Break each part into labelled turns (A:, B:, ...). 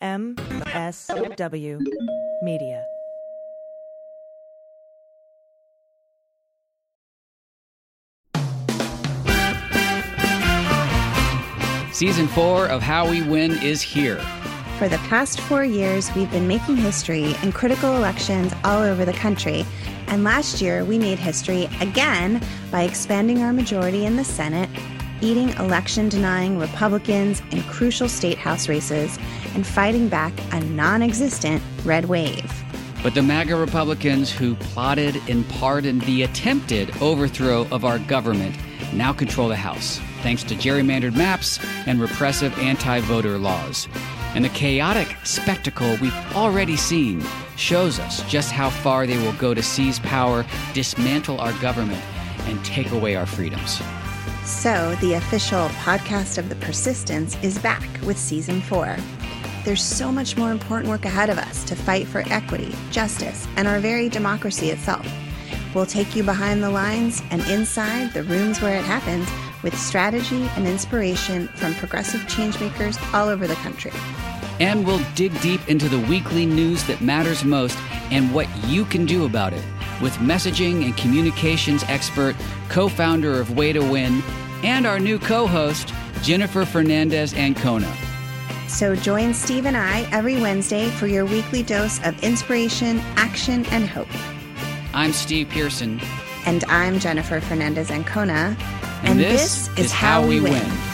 A: MSW Media.
B: Season four of How We Win is here.
C: For the past four years, we've been making history in critical elections all over the country. And last year, we made history again by expanding our majority in the Senate, eating election denying Republicans in crucial state house races, and fighting back a non existent red wave.
B: But the MAGA Republicans who plotted and pardoned the attempted overthrow of our government now control the House, thanks to gerrymandered maps and repressive anti voter laws. And the chaotic spectacle we've already seen shows us just how far they will go to seize power, dismantle our government, and take away our freedoms.
C: So, the official podcast of The Persistence is back with season four. There's so much more important work ahead of us to fight for equity, justice, and our very democracy itself. We'll take you behind the lines and inside the rooms where it happens with strategy and inspiration from progressive changemakers all over the country.
B: And we'll dig deep into the weekly news that matters most and what you can do about it with messaging and communications expert, co founder of Way to Win, and our new co host, Jennifer Fernandez Ancona.
C: So join Steve and I every Wednesday for your weekly dose of inspiration, action, and hope.
B: I'm Steve Pearson.
C: And I'm Jennifer Fernandez Ancona.
B: And, and this, this, is how, how we win. win.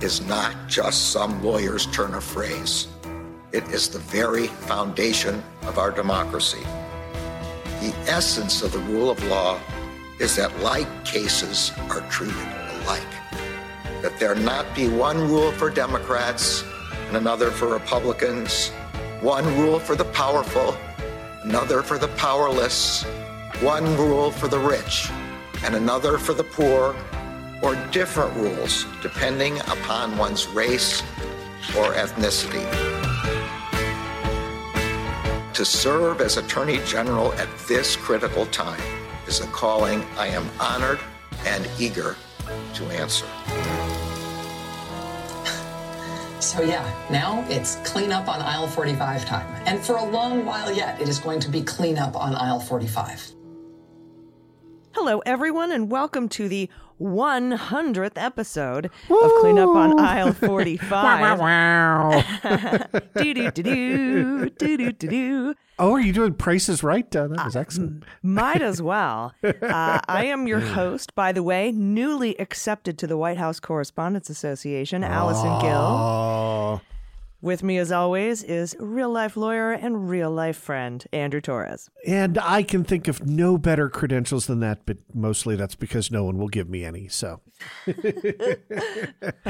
D: Is not just some lawyer's turn of phrase. It is the very foundation of our democracy. The essence of the rule of law is that like cases are treated alike. That there not be one rule for Democrats and another for Republicans, one rule for the powerful, another for the powerless, one rule for the rich, and another for the poor or different rules depending upon one's race or ethnicity. To serve as Attorney General at this critical time is a calling I am honored and eager to answer.
E: So, yeah, now it's clean up on aisle 45 time. And for a long while yet, it is going to be clean up on aisle 45.
A: Hello, everyone, and welcome to the 100th episode Woo! of Cleanup on Aisle 45. wow, wow, do, do, do, do, do, do, do.
F: Oh, are you doing Prices Right? Uh, that was uh, excellent.
A: Uh, might as well. Uh, I am your host, by the way, newly accepted to the White House Correspondents Association, Allison oh. Gill. With me, as always, is real life lawyer and real life friend, Andrew Torrez.
F: And I can think of no better credentials than that, but mostly that's because no one will give me any. So,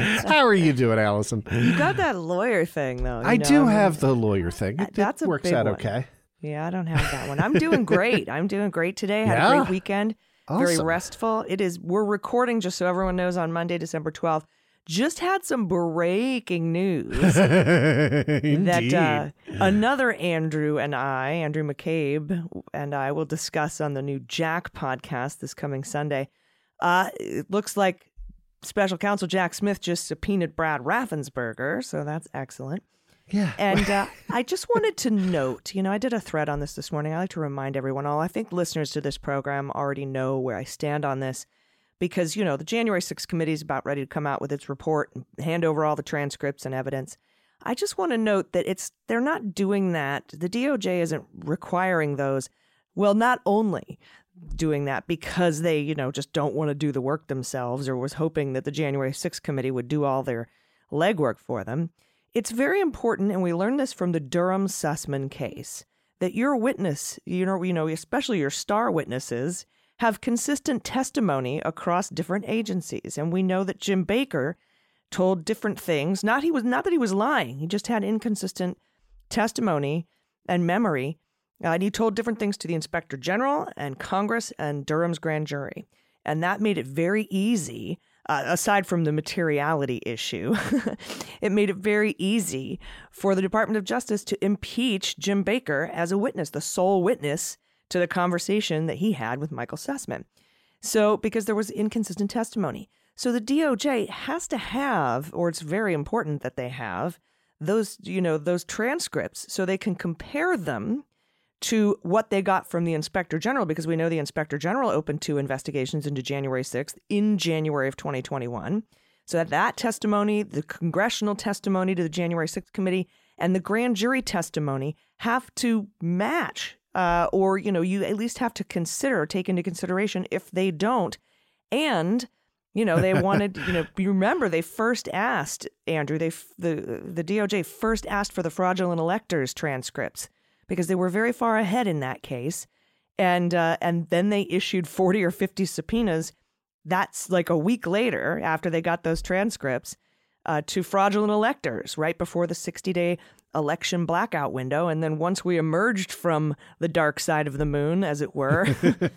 F: how are you doing, Allison?
A: You got that lawyer thing, though.
F: I know? do have the lawyer thing. It,
A: that's
F: it works out
A: one.
F: okay.
A: Yeah, I don't have that one. I'm doing great. I'm doing great today. Had yeah. a great weekend. Awesome. Very restful. It is. We're recording just so everyone knows on Monday, December 12th just had some breaking news that uh, another Andrew and I, Andrew McCabe, and I will discuss on the new Jack podcast this coming Sunday. Uh, it looks like special counsel Jack Smith just subpoenaed Brad Raffensperger, so that's excellent.
F: Yeah.
A: And uh, I just wanted to note, you know, I did a thread on this this morning. I like to remind everyone all. I think listeners to this program already know where I stand on this because, you know, the January 6th committee is about ready to come out with its report and hand over all the transcripts and evidence. I just want to note that it's they're not doing that. The DOJ isn't requiring those. Well, not only doing that because they, you know, just don't want to do the work themselves or was hoping that the January 6th committee would do all their legwork for them. It's very important, and we learned this from the Durham Sussman case, that your witness, you know, you know, especially your star witnesses, have consistent testimony across different agencies. And we know that Jim Baker told different things. Not he was not that he was lying. He just had inconsistent testimony and memory. Uh, and he told different things to the inspector general and Congress and Durham's grand jury. And that made it very easy uh, aside from the materiality issue, it made it very easy for the Department of Justice to impeach Jim Baker as a witness, the sole witness to the conversation that he had with Michael Sussman. So, because there was inconsistent testimony. So the DOJ has to have, or it's very important that they have, those, you know, those transcripts so they can compare them to what they got from the inspector general because we know the inspector general opened two investigations into January 6th in January of 2021. So that, that testimony, the congressional testimony to the January 6th committee, and the grand jury testimony have to match, uh, or you know, you at least have to consider, take into consideration. If they don't, and you know, they wanted, you know, you remember they first asked Andrew, they the the DOJ first asked for the fraudulent electors transcripts because they were very far ahead in that case, and uh, and then they issued forty or fifty subpoenas. That's like a week later after they got those transcripts uh, to fraudulent electors right before the sixty day election blackout window. And then once we emerged from the dark side of the moon, as it were,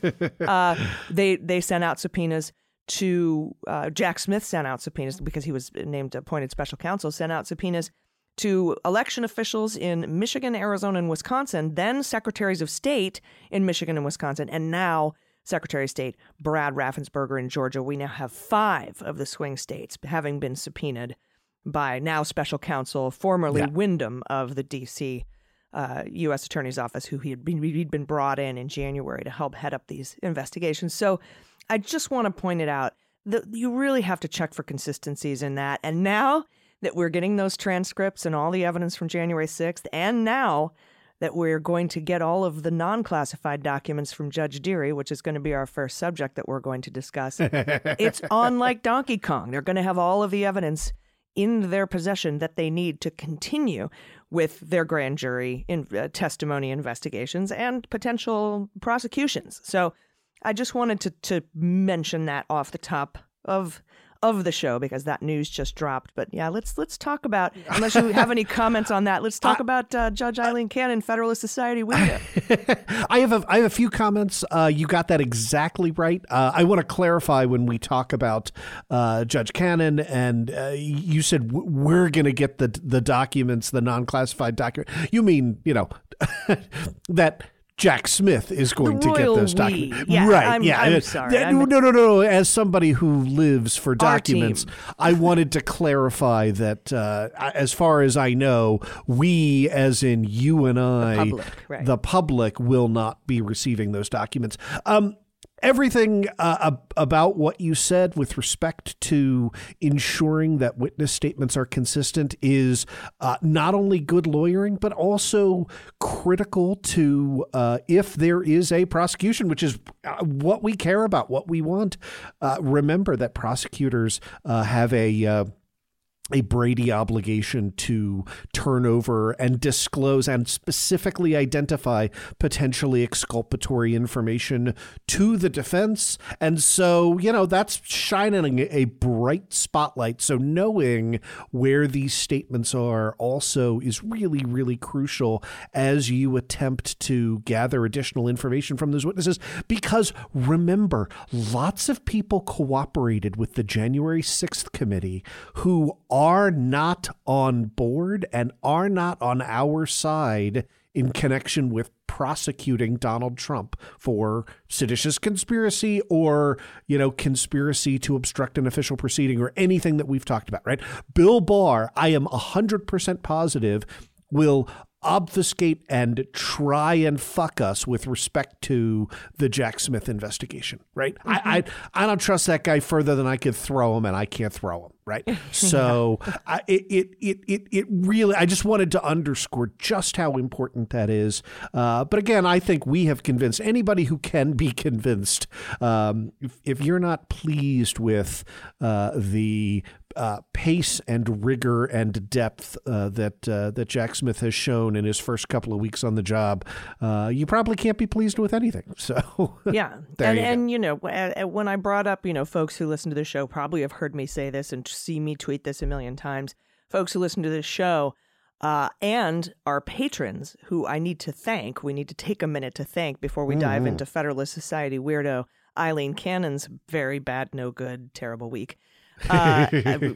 A: uh, they they sent out subpoenas to uh, Jack Smith sent out subpoenas because he was named appointed special counsel. Sent out subpoenas to election officials in Michigan, Arizona, and Wisconsin, then secretaries of state in Michigan and Wisconsin, and now Secretary of State Brad Raffensperger in Georgia. We now have five of the swing states having been subpoenaed by now special counsel, formerly
F: Yeah.
A: Windom of the D.C. Uh, U.S. Attorney's Office, who he had been he'd been brought in in January to help head up these investigations. So I just want to point it out that you really have to check for consistencies in that. And now that we're getting those transcripts and all the evidence from January 6th, and now that we're going to get all of the non classified documents from Judge Dearie, which is going to be our first subject that we're going to discuss, it's on like Donkey Kong. They're going to have all of the evidence in their possession that they need to continue with their grand jury in, uh, testimony investigations and potential prosecutions. So I just wanted to, to mention that off the top of of the show because that news just dropped. But yeah, let's let's talk about unless you have any comments on that. Let's talk about uh, Judge Aileen Cannon, Federalist Society window.
F: I have a, I have a few comments. Uh, you got that exactly right. Uh, I want to clarify when we talk about uh, Judge Cannon, and uh, you said w- we're going to get the the documents, the non classified document. You mean you know that. Jack Smith is going to get those documents,
A: Yeah,
F: right?
A: I'm-
F: yeah,
A: I'm sorry.
F: that- no, no, no, no. As somebody who lives for documents. I wanted to clarify that, uh, as far as I know, we, as in you and I,
A: public, right.
F: the public will not be receiving those documents. Um, everything uh, ab- about what you said with respect to ensuring that witness statements are consistent is uh, not only good lawyering, but also critical to uh, if there is a prosecution, which is uh, what we care about, what we want. Uh, remember that prosecutors uh, have a a Brady obligation to turn over and disclose and specifically identify potentially exculpatory information to the defense. And so, you know, that's shining a bright spotlight. So, knowing where these statements are also is really, really crucial as you attempt to gather additional information from those witnesses. Because remember, lots of people cooperated with the January 6th committee who are not on board and are not on our side in connection with prosecuting Donald Trump for seditious conspiracy or, you know, conspiracy to obstruct an official proceeding or anything that we've talked about, right? Bill Barr, I am 100% positive, will obfuscate and try and fuck us with respect to the Jack Smith investigation, right? I, mm-hmm. I I don't trust that guy further than I could throw him, and I can't throw him, right? So I, it, it it it really, I just wanted to underscore just how important that is. Uh, but again, I think we have convinced anybody who can be convinced. Um, if, if you're not pleased with uh, the uh, pace and rigor and depth uh, that uh, that Jack Smith has shown in his first couple of weeks on the job, uh, you probably can't be pleased with anything. So
A: Yeah, and
F: you
A: and you know when I brought up, you know, folks who listen to the show probably have heard me say this and see me tweet this a million times. Folks who listen to this show uh, and our patrons, who I need to thank, we need to take a minute to thank before we
F: Mm-hmm.
A: dive into Federalist Society weirdo Aileen Cannon's very bad, no good, terrible week. Uh,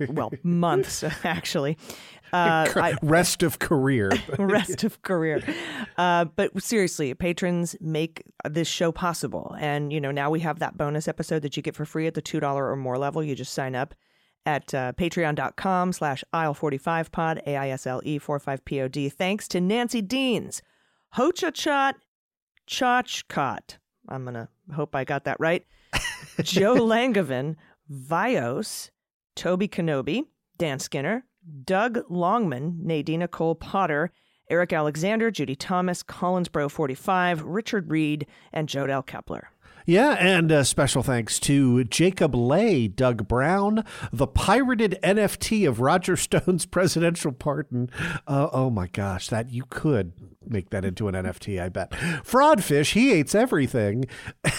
A: well, months actually. Uh, I,
F: rest of career.
A: rest of career. Uh, but seriously, patrons make this show possible. And, you know, now we have that bonus episode that you get for free at the $2 or more level. You just sign up at uh, patreon.com slash aisle45pod, A-I-S-L-E 45-P-O-D. Thanks to Nancy Deans, Hochachat Chachkot. I'm going to hope I got that right. Joe Langevin, Vios, Toby Kenobi, Dan Skinner, Doug Longman, Nadina Cole Potter, Eric Alexander, Judy Thomas, Collinsbro 45, Richard Reed, and Jodel Kepler.
F: Yeah, and uh, special thanks to Jacob Lay, Doug Brown, the pirated NFT of Roger Stone's presidential pardon. Uh, oh my gosh, that you could make that into an NFT, I bet. Fraudfish, he hates everything.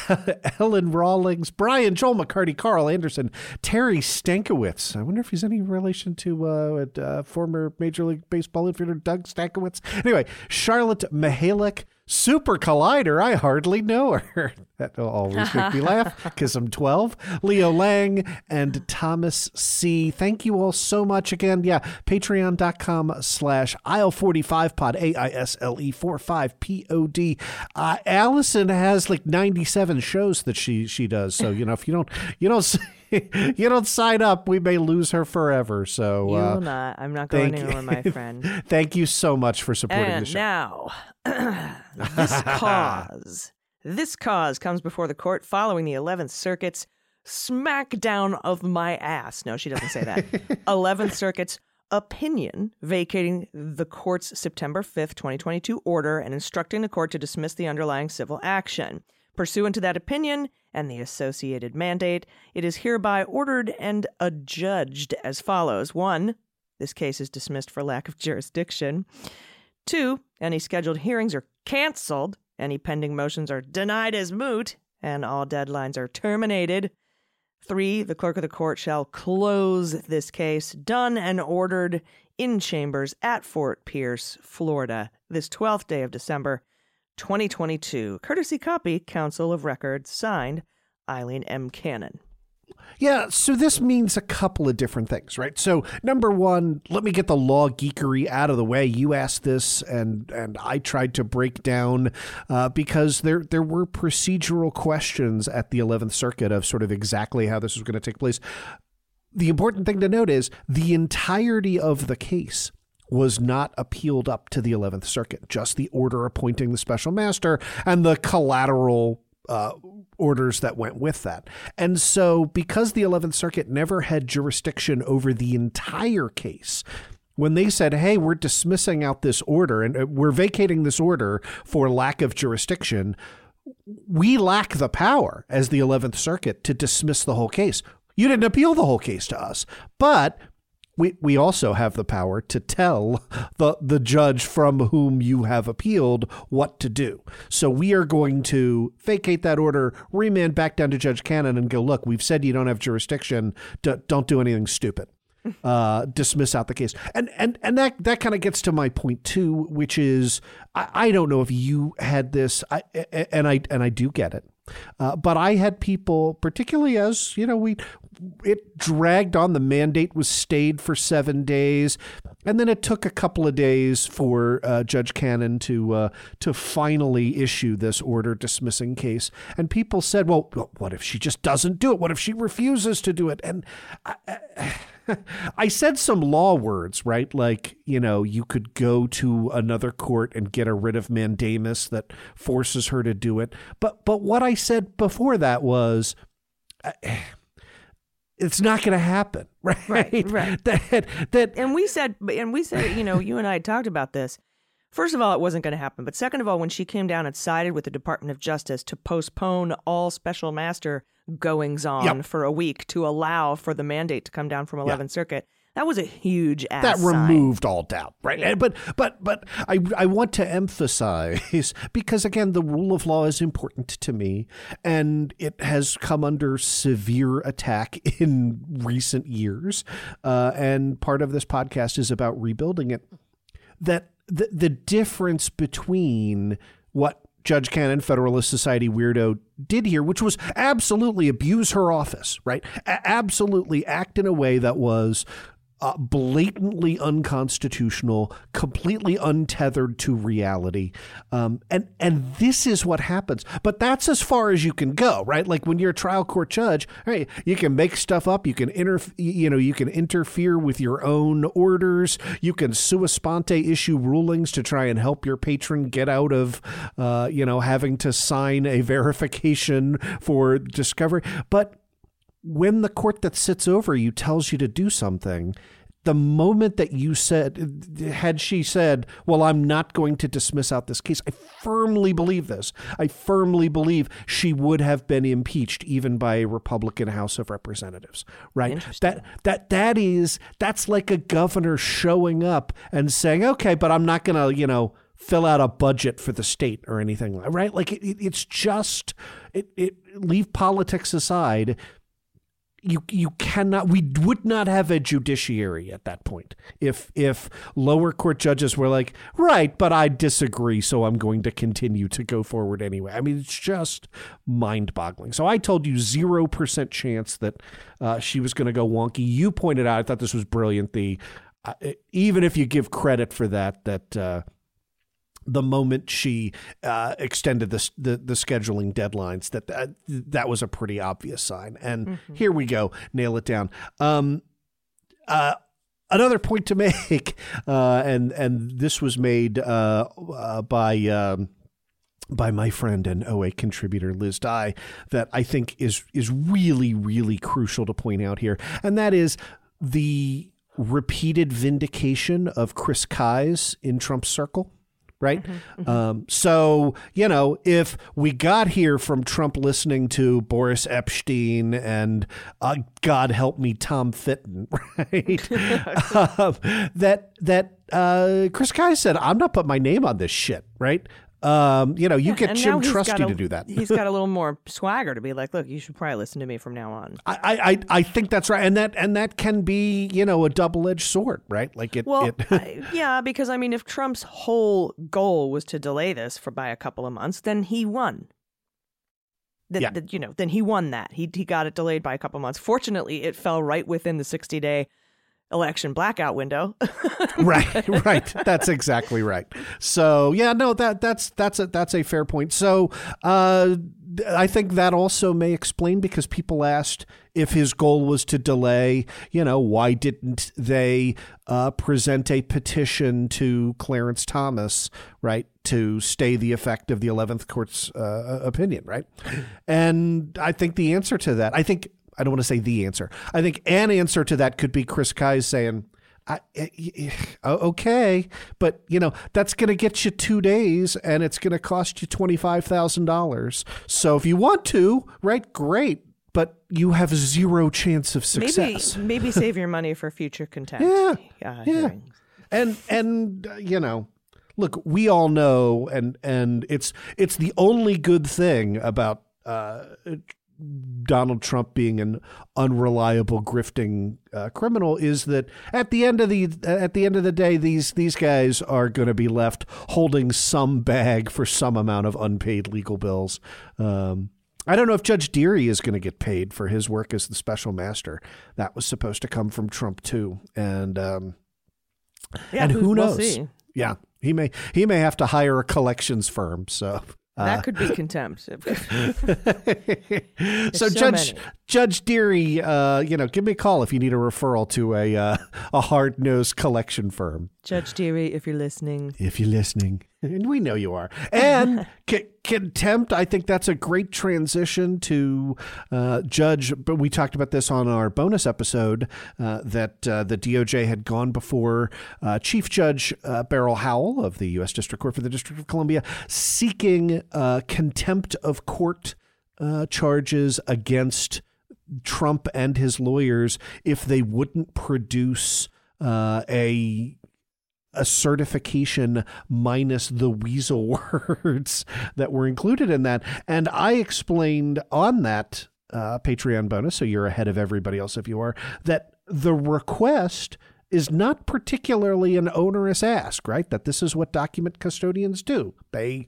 F: Ellen Rawlings, Brian, Joel McCarty, Carl Anderson, Terry Stankiewicz. I wonder if he's any relation to uh, uh, former Major League Baseball infielder Doug Stankiewicz. Anyway, Charlotte Mihalik, Super Collider, I hardly know her. That will always make me laugh because I'm 12. Leo Lang and Thomas C. Thank you all so much again. Yeah, patreon.com slash aisle45pod, A-I-S-L-E 45-P-O-D. Uh, Allison has like 97 shows that she she does. So, you know, if you don't, you don't, you don't sign up, we may lose her forever. So
A: You
F: uh,
A: will not. I'm not going anywhere, my friend.
F: thank you so much for supporting the
A: And
F: show.
A: now, this cause. This cause comes before the court following the 11th Circuit's smackdown of my ass. No, she doesn't say that. 11th Circuit's opinion vacating the court's September 5th, 2022 order and instructing the court to dismiss the underlying civil action. Pursuant to that opinion and the associated mandate, it is hereby ordered and adjudged as follows. One, this case is dismissed for lack of jurisdiction. Two, any scheduled hearings are canceled, any pending motions are denied as moot, and all deadlines are terminated. Three, the clerk of the court shall close this case, done and ordered in chambers at Fort Pierce, Florida, this 12th day of December, 2022. Courtesy copy, Counsel of Records, signed Aileen M. Cannon.
F: Yeah, so this means a couple of different things, right? So, number one, let me get the law geekery out of the way. You asked this, and and I tried to break down uh, because there there were procedural questions at the Eleventh Circuit of sort of exactly how this was going to take place. The important thing to note is the entirety of the case was not appealed up to the 11th Circuit, just the order appointing the special master and the collateral uh, orders that went with that. And so, because the 11th Circuit never had jurisdiction over the entire case, when they said, hey, we're dismissing out this order and uh, we're vacating this order for lack of jurisdiction, we lack the power as the 11th Circuit to dismiss the whole case. You didn't appeal the whole case to us, but we, we also have the power to tell the, the judge from whom you have appealed what to do. So we are going to vacate that order, remand back down to Judge Cannon, and go, look, we've said you don't have jurisdiction. D- don't do anything stupid. Uh, dismiss out the case, and and and that that kind of gets to my point too, which is I, I don't know if you had this, I, and I and I do get it, uh, but I had people, particularly as you know, we it dragged on. The mandate was stayed for seven days, and then it took a couple of days for uh, Judge Cannon to uh, to finally issue this order dismissing case. And people said, "Well, what if she just doesn't do it? What if she refuses to do it?" And I, I said some law words, right? Like, you know, you could go to another court and get a writ of mandamus that forces her to do it. But but what I said before that was uh, it's not going to happen, right?
A: Right, right.
F: That that
A: And we said, and we said, you know, you and I had talked about this. First of all, it wasn't going to happen. But second of all, when she came down and sided with the Department of Justice to postpone all special master goings on
F: Yep.
A: for a week to allow for the mandate to come down from 11th Circuit, that was a huge ass
F: that
A: sign.
F: removed all doubt, right? And- But but but I I want to emphasize because again, the rule of law is important to me, and it has come under severe attack in recent years. Uh, and part of this podcast is about rebuilding it. That the the difference between what Judge Cannon, Federalist Society weirdo, did here, which was absolutely abuse her office, right? A- absolutely act in a way that was uh, blatantly unconstitutional, completely untethered to reality, um, and and this is what happens. But that's as far as you can go, right? Like when you're a trial court judge, right? You can make stuff up. You can inter, you know, you can interfere with your own orders. You can sua sponte issue rulings to try and help your patron get out of, uh, you know, having to sign a verification for discovery, but when the court that sits over you tells you to do something, the moment that you said, had she said, Well, I'm not going to dismiss out this case, I firmly believe this. I firmly believe she would have been impeached even by a Republican House of Representatives, right? That, that, that is, that's like a governor showing up and saying, Okay, but I'm not going to, you know, fill out a budget for the state or anything, right? Like it, it, it's just, it, it, leave politics aside you you cannot we would not have a judiciary at that point. If if lower court judges were like right but I disagree so I'm going to continue to go forward anyway. I mean it's just mind-boggling. So I told you 0% chance that uh, she was going to go wonky. You pointed out I thought this was brilliant the uh, even if you give credit for that that uh, the moment she uh, extended the, the, the scheduling deadlines that, that that was a pretty obvious sign. And mm-hmm. here we go, nail it down. Um, uh, another point to make, uh, and and this was made uh, uh, by. Um, by my friend and OA contributor Liz Dye, that I think is is really really crucial to point out here, and that is the repeated vindication of Chris Kise in Trump's circle right? Mm-hmm, mm-hmm. Um, so, you know, if we got here from Trump listening to Boris Epshteyn and uh, God help me, Tom Fitton, right? um, that that uh, Chris Kise said, I'm not putting my name on this shit, right? Um, you know, you yeah, get Jim Trusty
A: a,
F: to do that.
A: he's got a little more swagger to be like, look, you should probably listen to me from now on.
F: I, I, I think that's right, and that and that can be, you know, a double edged sword, right? Like it.
A: Well,
F: it
A: I, yeah, because I mean, if Trump's whole goal was to delay this for by a couple of months, then he won. That, yeah. you know, then he won that. He he got it delayed by a couple of months. Fortunately, it fell right within the sixty day election blackout window.
F: right, right. That's exactly right. So yeah, no, that that's that's a that's a fair point. So uh, I think that also may explain because people asked if his goal was to delay. You know, why didn't they uh, present a petition to Clarence Thomas, right, to stay the effect of the Eleventh Court's uh, opinion, right? And I think the answer to that, I think I don't want to say the answer. I think an answer to that could be Chris Kise saying, I, okay, but you know that's going to get you two days, and it's going to cost you twenty five thousand dollars. So if you want to, right, great, but you have zero chance of success.
A: Maybe, maybe save your money for future contempt.
F: yeah, uh, yeah, hearings. and and uh, you know, look, we all know, and and it's it's the only good thing about uh, Donald Trump being an unreliable, grifting uh, criminal is that at the end of the at the end of the day, these these guys are going to be left holding some bag for some amount of unpaid legal bills. Um, I don't know if Judge Dearie is going to get paid for his work as the special master. That was supposed to come from Trump too, and um,
A: yeah,
F: and who knows?
A: We'll
F: yeah, he may he may have to hire a collections firm. So
A: that uh, could be contempt.
F: so, so, Judge many. Judge Dearie, uh, you know, give me a call if you need a referral to a uh, a hard nosed collection firm.
A: Judge Dearie, if you're listening,
F: if you're listening, and we know you are, and c- contempt. I think that's a great transition to uh, Judge. But we talked about this on our bonus episode uh, that uh, the DOJ had gone before uh, Chief Judge uh, Beryl Howell of the U.S. District Court for the District of Columbia, seeking uh, contempt of court charges against Trump and his lawyers if they wouldn't produce a a certification minus the weasel words that were included in that. And I explained on that uh, Patreon bonus, so you're ahead of everybody else if you are, that the request is not particularly an onerous ask, right? That this is what document custodians do. They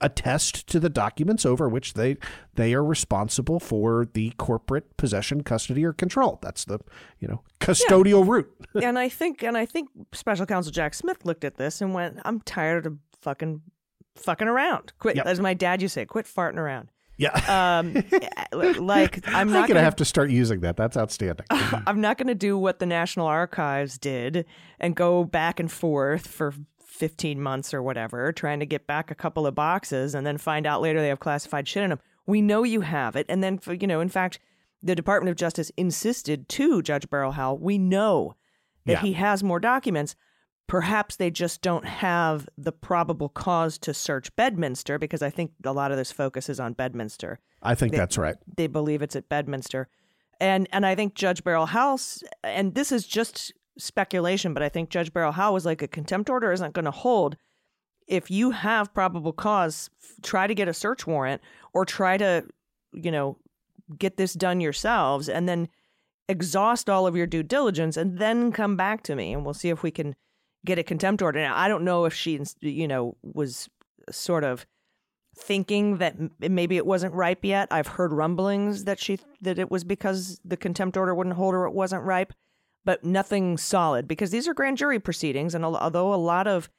F: attest to the documents over which they they are responsible for the corporate possession, custody, or control. That's the you know custodial yeah. route.
A: and I think and I think Special Counsel Jack Smith looked at this and went, "I'm tired of fucking fucking around. Quit, yep. as my dad used to say, quit farting around."
F: Yeah.
A: um, like I'm not
F: I'm gonna, have to start using that. That's outstanding.
A: I'm not gonna do what the National Archives did and go back and forth for 15 months or whatever, trying to get back a couple of boxes and then find out later they have classified shit in them. We know you have it. And then, you know, in fact, the Department of Justice insisted to Judge Beryl Howell, we know that yeah. he has more documents. Perhaps they just don't have the probable cause to search Bedminster because I think a lot of this focus is on Bedminster.
F: I think
A: they,
F: that's right.
A: They believe it's at Bedminster. And and I think Judge Beryl Howell, and this is just speculation, but I think Judge Beryl Howell was like a contempt order isn't going to hold. If you have probable cause, try to get a search warrant or try to, you know, get this done yourselves and then exhaust all of your due diligence and then come back to me and we'll see if we can get a contempt order. Now, I don't know if she, you know, was sort of thinking that maybe it wasn't ripe yet. I've heard rumblings that she that it was because the contempt order wouldn't hold or it wasn't ripe but nothing solid because these are grand jury proceedings. And although a lot of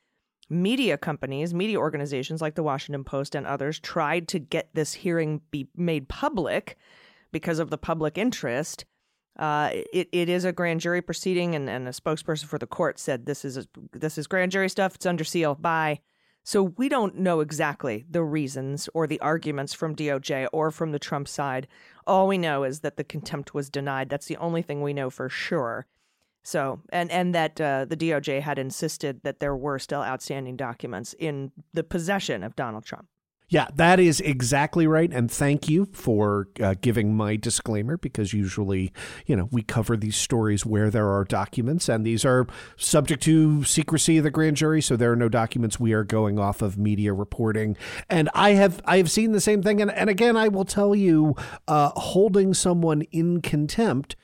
A: media companies, media organizations like the Washington Post and others tried to get this hearing be made public because of the public interest, uh, it, it is a grand jury proceeding, and, and a spokesperson for the court said this is a, this is grand jury stuff. It's under seal. Bye. So we don't know exactly the reasons or the arguments from DOJ or from the Trump side. All we know is that the contempt was denied. That's the only thing we know for sure. So, and and that uh, the DOJ had insisted that there were still outstanding documents in the possession of Donald Trump.
F: Yeah, that is exactly right. And thank you for uh, giving my disclaimer because usually, you know, we cover these stories where there are documents and these are subject to secrecy of the grand jury. So there are no documents. We are going off of media reporting. And I have, I have seen the same thing. And, and again, I will tell you, uh, holding someone in contempt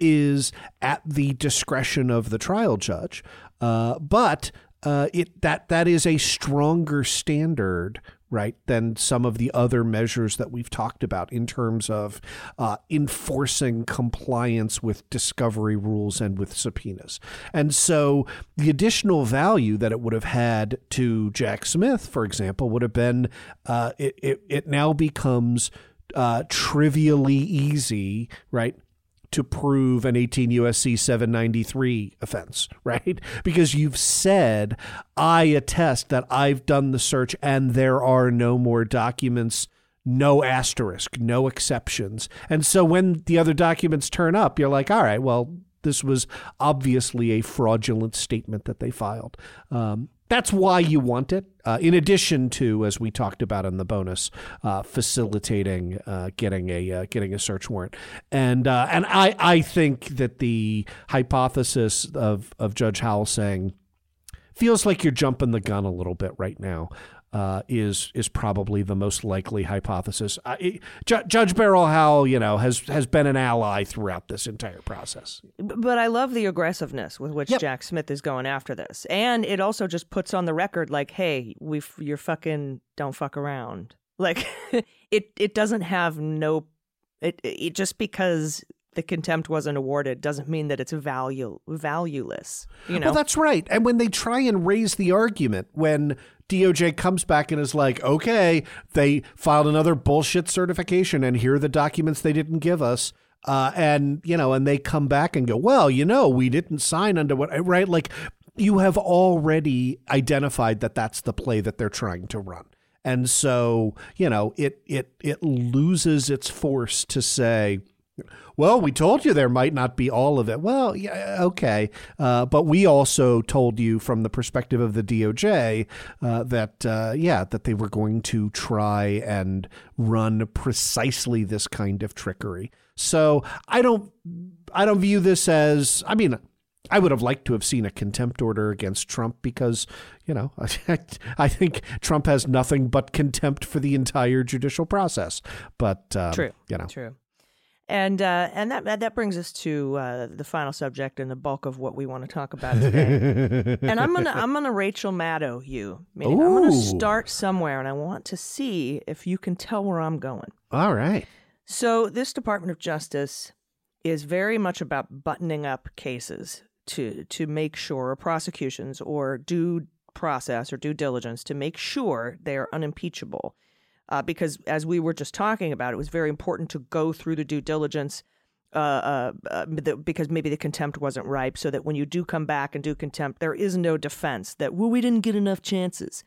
F: is at the discretion of the trial judge. Uh, but uh, it that that is a stronger standard, right, than some of the other measures that we've talked about in terms of uh, enforcing compliance with discovery rules and with subpoenas. And so, the additional value that it would have had to Jack Smith, for example, would have been uh, it, it it now becomes uh, trivially easy, right, to prove an 18 USC 793 offense, right? Because you've said, I attest that I've done the search and there are no more documents, no asterisk, no exceptions. And so when the other documents turn up, you're like, all right, well, this was obviously a fraudulent statement that they filed. Um, that's why you want it. Uh, in addition to, as we talked about in the bonus, uh, facilitating uh, getting a uh, getting a search warrant, and uh, and I I think that the hypothesis of of Judge Howell saying feels like you're jumping the gun a little bit right now uh, is is probably the most likely hypothesis. It, J- Judge Beryl Howell, you know, has has been an ally throughout this entire process.
A: But I love the aggressiveness with which yep. Jack Smith is going after this, and it also just puts on the record like, "Hey, we you're fucking don't fuck around." Like it it doesn't have no it, it just because the contempt wasn't awarded doesn't mean that it's value valueless. You know.
F: Well, that's right. And when they try and raise the argument, when DOJ comes back and is like, okay, they filed another bullshit certification, and here are the documents they didn't give us. Uh, and you know, and they come back and go, well, you know, we didn't sign under what, right? Like, you have already identified that that's the play that they're trying to run. And so, you know, it it it loses its force to say, well, we told you there might not be all of it. Well, yeah, okay. Uh, but we also told you from the perspective of the DOJ uh, that, uh, yeah, that they were going to try and run precisely this kind of trickery. So I don't, I don't view this as, I mean, I would have liked to have seen a contempt order against Trump because, you know, I, think Trump has nothing but contempt for the entire judicial process. But, um,
A: true,
F: you know,
A: true. And uh, and that that brings us to uh, the final subject and the bulk of what we want to talk about today. and I'm gonna I'm gonna Rachel Maddow you. I'm gonna start somewhere, and I want to see if you can tell where I'm going.
F: All right.
A: So this Department of Justice is very much about buttoning up cases to to make sure prosecutions or due process or due diligence to make sure they are unimpeachable. Uh, because as we were just talking about, it was very important to go through the due diligence uh, uh, uh, the, because maybe the contempt wasn't ripe, so that when you do come back and do contempt, there is no defense that well we didn't get enough chances.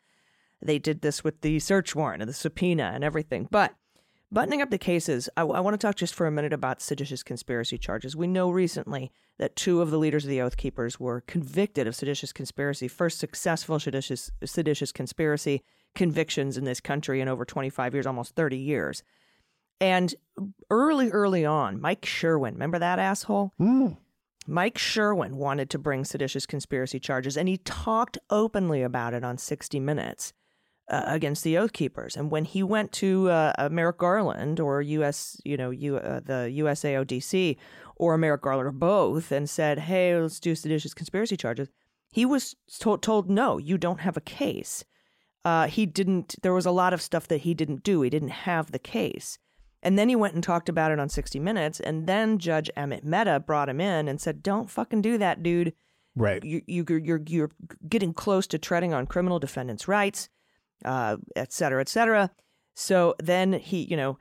A: They did this with the search warrant and the subpoena and everything, but Buttoning up the cases, I, I want to talk just for a minute about seditious conspiracy charges. We know recently that two of the leaders of the Oath Keepers were convicted of seditious conspiracy, first successful seditious, seditious conspiracy convictions in this country in over 25 years, almost 30 years. And early, early on, Mike Sherwin, remember that asshole? Mike Sherwin wanted to bring seditious conspiracy charges, and he talked openly about it on 60 Minutes uh, against the Oath Keepers. And when he went to uh, Merrick Garland or U.S., you know, U, uh, the USAODC or Merrick Garland or both, and said, "Hey, let's do seditious conspiracy charges," he was told, told "No, you don't have a case." Uh, he didn't. There was a lot of stuff that he didn't do. He didn't have the case. And then he went and talked about it on 60 Minutes. And then Judge Amit Mehta brought him in and said, "Don't fucking do that, dude.
F: Right.
A: You, you, you're you're getting close to treading on criminal defendants' rights." uh, et cetera, et cetera. So then he, you know,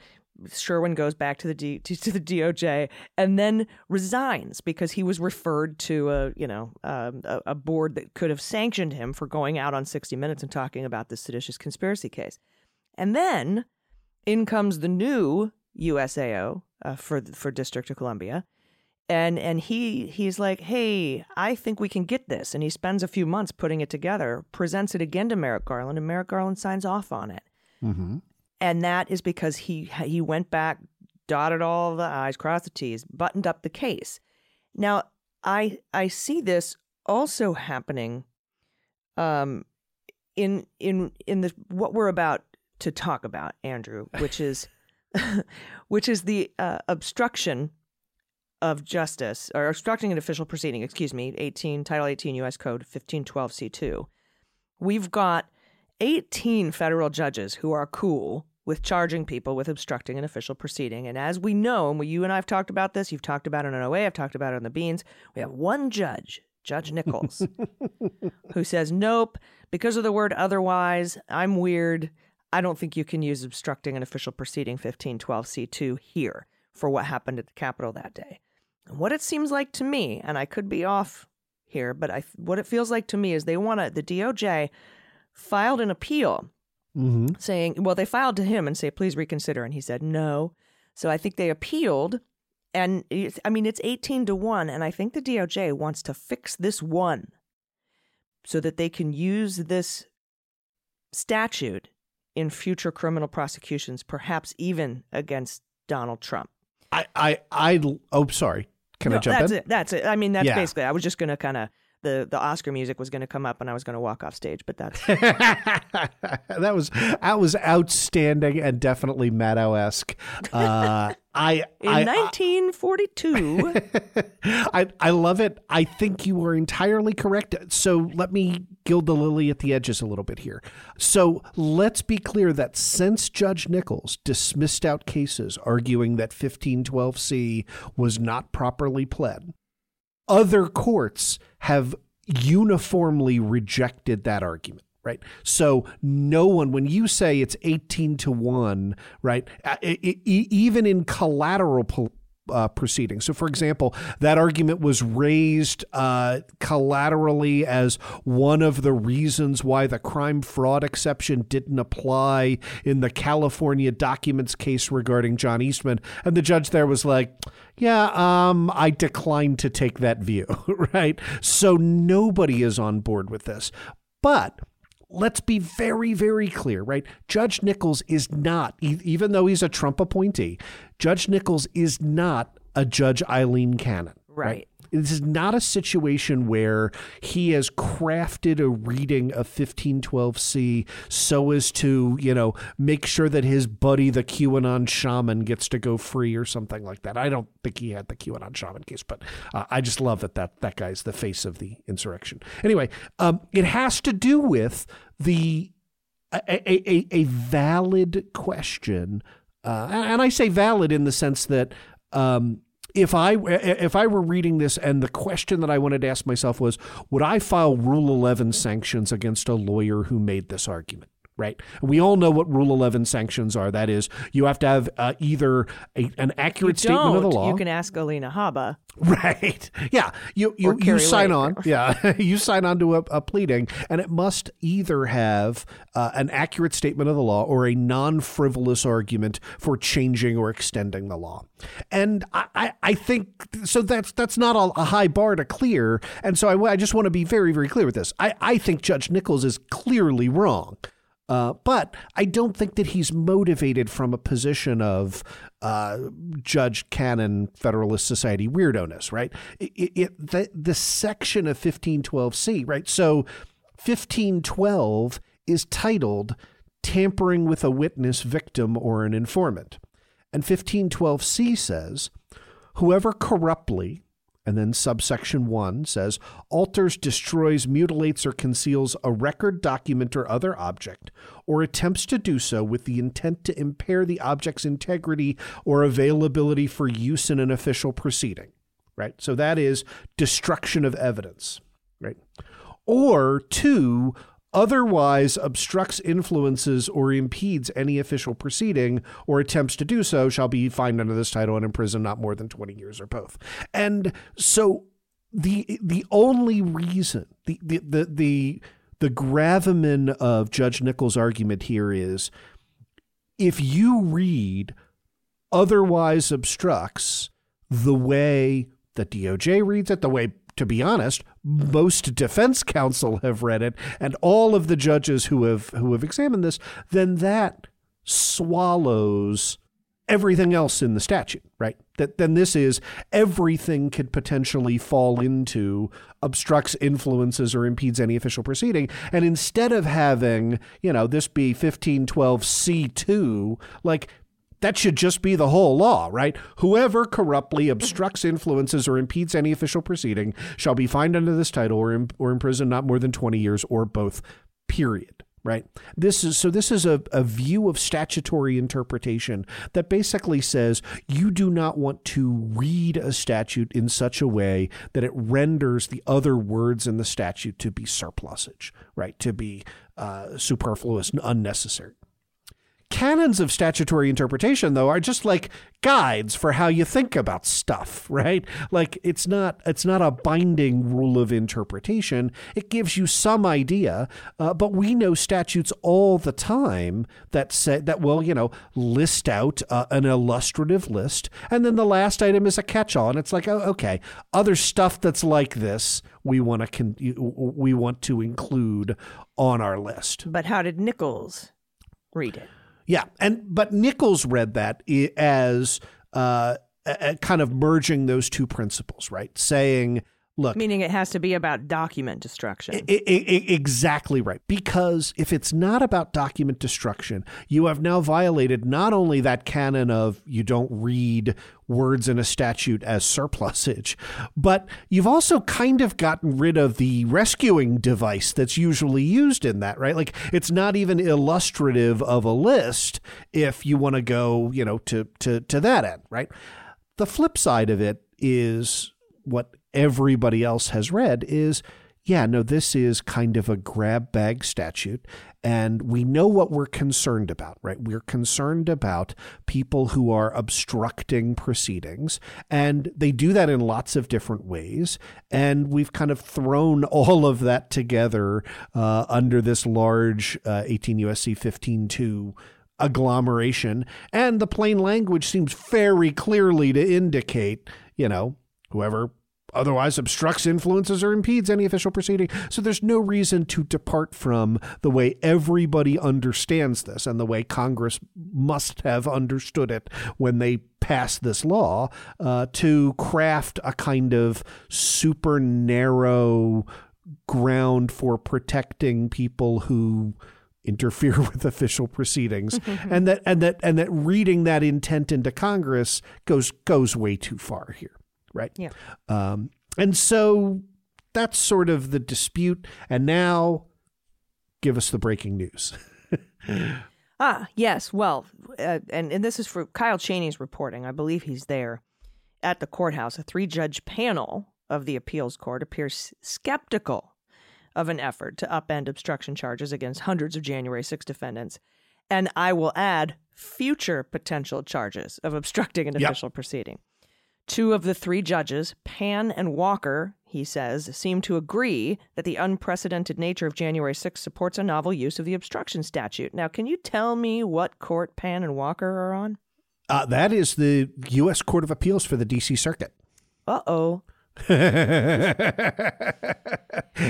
A: Sherwin goes back to the D, to, to the DOJ and then resigns because he was referred to a, you know, um, a, a board that could have sanctioned him for going out on 60 Minutes and talking about this seditious conspiracy case. And then in comes the new USAO uh, for for District of Columbia, and and he he's like, hey, I think we can get this, and he spends a few months putting it together, presents it again to Merrick Garland, and Merrick Garland signs off on it,
F: Mm-hmm.
A: And that is because he he went back, dotted all the i's, crossed the t's, buttoned up the case. Now I I see this also happening, um, in in in the what we're about to talk about, Andrew, which is which is the uh, obstruction of justice or obstructing an official proceeding, excuse me, 18 Title 18 US Code 1512 C2. We've got 18 federal judges who are cool with charging people with obstructing an official proceeding. And as we know, and we, you and I have talked about this, you've talked about it on OA, I've talked about it on the Beans, we have one judge, Judge Nichols, who says, nope, because of the word otherwise, I'm weird. I don't think you can use obstructing an official proceeding 1512 C2 here for what happened at the Capitol that day. And what it seems like to me, and I could be off here, but I, what it feels like to me is they want to, the DOJ filed an appeal
F: Mm-hmm.
A: saying, well, they filed to him and say, please reconsider. And he said, no. So I think they appealed. And it's, I mean, it's 18 to 1. And I think the DOJ wants to fix this one so that they can use this statute in future criminal prosecutions, perhaps even against Donald Trump.
F: I, I, I, oh, sorry. Can I
A: No,
F: jump
A: that's
F: in?
A: it. That's it. I mean, that's
F: Yeah.
A: basically. I was just going to kind of the the Oscar music was going to come up, and I was going to walk off stage. But that's
F: that was that was outstanding and definitely Maddow esque. Uh, I
A: in
F: I,
A: 1942.
F: I I love it. I think you are entirely correct. So let me gild the lily at the edges a little bit here. So let's be clear that since Judge Nichols dismissed out cases arguing that 1512C was not properly pled, other courts have uniformly rejected that argument right? So no one when you say it's 18 to 1 right uh, even in collateral uh, proceedings. So, for example, that argument was raised uh, collaterally as one of the reasons why the crime fraud exception didn't apply in the California documents case regarding John Eastman. And the judge there was like, yeah, um, I declined to take that view, right? So, nobody is on board with this. But let's be very, very clear, right? Judge Nichols is not, even though he's a Trump appointee, Judge Nichols is not a Judge Aileen Cannon.
A: Right.
F: This is not a situation where he has crafted a reading of 1512C so as to, you know, make sure that his buddy, the QAnon shaman, gets to go free or something like that. I don't think he had the QAnon shaman case, but uh, I just love that, that that guy's the face of the insurrection. Anyway, um, it has to do with the a, a, a valid question. Uh, and I say valid in the sense that um, if I eh, eh, if I were reading this and the question that I wanted to ask myself was, would I file Rule 11 sanctions against a lawyer who made this argument? Right? We all know what Rule 11 sanctions are. That is, you have to have uh, either a, an accurate statement of the law.
A: You can ask Alina Habba.
F: Right. Yeah. You you, you sign on. Yeah. you sign on to a, a, pleading, and it must either have uh, an accurate statement of the law or a non frivolous argument for changing or extending the law. And I, I, I think so. That's that's not a, a, high bar to clear. And so I, I just want to be very very clear with this. I, I think Judge Nichols is clearly wrong. Uh, but I don't think that he's motivated from a position of uh, Judge Cannon Federalist Society weirdo-ness, right? It, it, the, the section of 1512C, right? So 1512 is titled Tampering with a Witness, Victim, or an Informant. And 1512C says, Whoever corruptly, and then subsection 1 says alters, destroys, mutilates, or conceals a record, document, or other object, or attempts to do so with the intent to impair the object's integrity or availability for use in an official proceeding. Right? So that is destruction of evidence. Right? Or two, otherwise obstructs, influences, or impedes any official proceeding or attempts to do so shall be fined under this title and imprisoned not more than 20 years or both. And so the the only reason the the the the, the gravamen of Judge Nichols' argument here is if you read otherwise obstructs the way that DOJ reads it, the way to be honest, most defense counsel have read it, and all of the judges who have who have examined this, then that swallows everything else in the statute, right? That then this is everything could potentially fall into obstructs, influences, or impedes any official proceeding. And instead of having, you know, this be 1512 C2, like that should just be the whole law, right? Whoever corruptly obstructs, influences, or impedes any official proceeding shall be fined under this title or, in, or imprisoned not more than 20 years or both, period right? This is so this is a, a view of statutory interpretation that basically says you do not want to read a statute in such a way that it renders the other words in the statute to be surplusage right? To be uh, superfluous and unnecessary canons of statutory interpretation though are just like guides for how you think about stuff right? Like it's not it's not a binding rule of interpretation. It gives you some idea uh, but we know statutes all the time that say that will you know list out uh, an illustrative list and then the last item is a catch-all and it's like oh, okay other stuff that's like this we want to con- we want to include on our list.
A: But how did nichols read it
F: yeah, and but Nichols read that as uh, kind of merging those two principles, right? Saying, look,
A: meaning it has to be about document destruction. I,
F: I, exactly right. Because if it's not about document destruction, you have now violated not only that canon of you don't read words in a statute as surplusage. But you've also kind of gotten rid of the rescuing device that's usually used in that, right? Like it's not even illustrative of a list if you want to go, you know, to to to that end, right? The flip side of it is what everybody else has read is yeah, no, this is kind of a grab bag statute. And we know what we're concerned about, right? We're concerned about people who are obstructing proceedings. And they do that in lots of different ways. And we've kind of thrown all of that together uh, under this large uh, 18 USC 15.2 agglomeration. And the plain language seems very clearly to indicate, you know, whoever otherwise obstructs, influences, or impedes any official proceeding. So there's no reason to depart from the way everybody understands this and the way Congress must have understood it when they passed this law uh, to craft a kind of super narrow ground for protecting people who interfere with official proceedings. And that and that and that reading that intent into congress goes goes way too far here right
A: Yeah.
F: um, and so that's sort of the dispute and now give us the breaking news
A: Ah, yes. Well, uh, and, and this is for Kyle Cheney's reporting. I believe he's there at the courthouse. A three judge panel of the appeals court appears skeptical of an effort to upend obstruction charges against hundreds of January 6 defendants. And I will add future potential charges of obstructing an
F: Yep.
A: official proceeding. Two of the three judges, Pan and Walker, he says, seem to agree that the unprecedented nature of January 6 supports a novel use of the obstruction statute. Now, can you tell me what court Pan and Walker are on?
F: uh, that is the u.s court of appeals for the d.c circuit
A: Uh oh.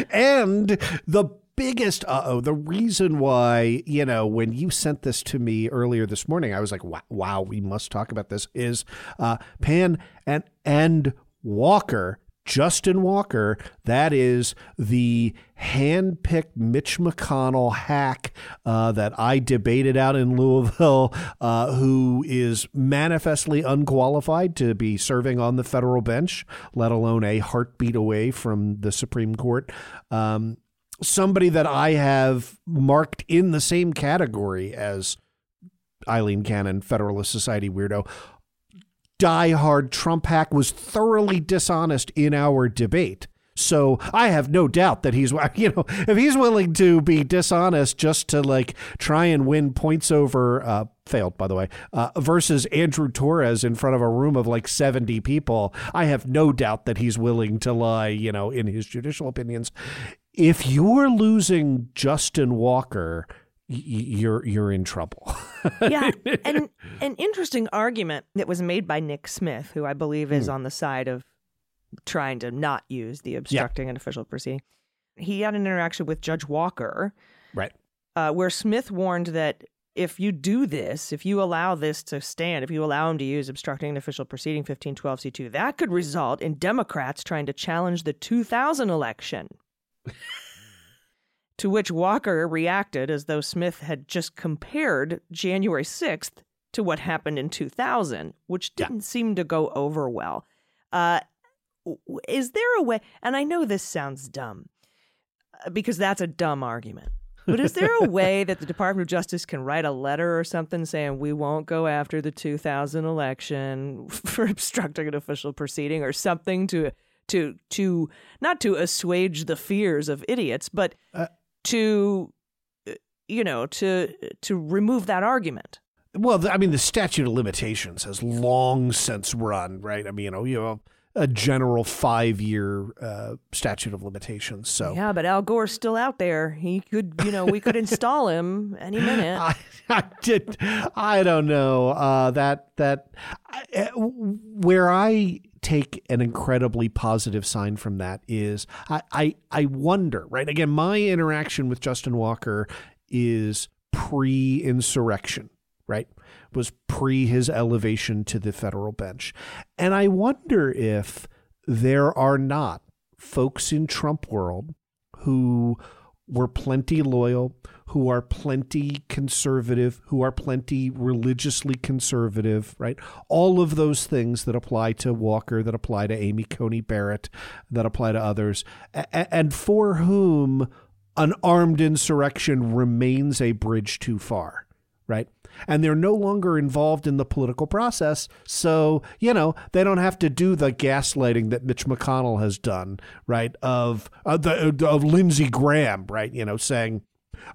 F: and the biggest uh oh, the reason why, you know, when you sent this to me earlier this morning, I was like, wow, wow we must talk about this, is uh, Pan and, and Walker. Justin Walker, that is the hand-picked Mitch McConnell hack uh, that I debated out in Louisville, uh, who is manifestly unqualified to be serving on the federal bench, let alone a heartbeat away from the Supreme Court. Um, somebody that I have marked in the same category as Aileen Cannon, Federalist Society weirdo. Die-hard Trump hack was thoroughly dishonest in our debate. So I have no doubt that he's, you know, if he's willing to be dishonest just to like try and win points over, uh, failed by the way, uh, versus Andrew Torrez in front of a room of like 70 people, I have no doubt that he's willing to lie, you know, in his judicial opinions. If you're losing Justin Walker, you're you're in trouble.
A: yeah, and an interesting argument that was made by Nick Smith, who I believe is on the side of trying to not use the obstructing an official proceeding. He had an interaction with Judge Walker,
F: right.
A: uh, where Smith warned that if you do this, if you allow this to stand, if you allow him to use obstructing an official proceeding 1512c2, that could result in Democrats trying to challenge the 2000 election. to which Walker reacted as though Smith had just compared January 6th to what happened in 2000, which didn't seem to go over well. Uh, is there a way, and I know this sounds dumb, uh, because that's a dumb argument. But is there a way that the Department of Justice can write a letter or something saying we won't go after the 2000 election for obstructing an official proceeding or something to to to not to assuage the fears of idiots, but
F: Uh,
A: to uh, you know to to remove that argument?
F: Well, I mean, the statute of limitations has long since run, right? I mean, you know, you have a general five-year uh, statute of limitations. So
A: Yeah, but Al Gore's still out there. He could, you know, we could install him any minute.
F: I, I did. I don't know uh, that that I- uh, where I take an incredibly positive sign from that is I, I I wonder right again my interaction with Justin Walker is pre-insurrection right was pre his elevation to the federal bench and I wonder if there are not folks in Trump world who were plenty loyal, who are plenty conservative, who are plenty religiously conservative, right? All of those things that apply to Walker, that apply to Amy Coney Barrett, that apply to others, and for whom an armed insurrection remains a bridge too far, right? And they're no longer involved in the political process. So, you know, they don't have to do the gaslighting that Mitch McConnell has done, right? Of, uh, the, of Lindsey Graham, right? You know, saying,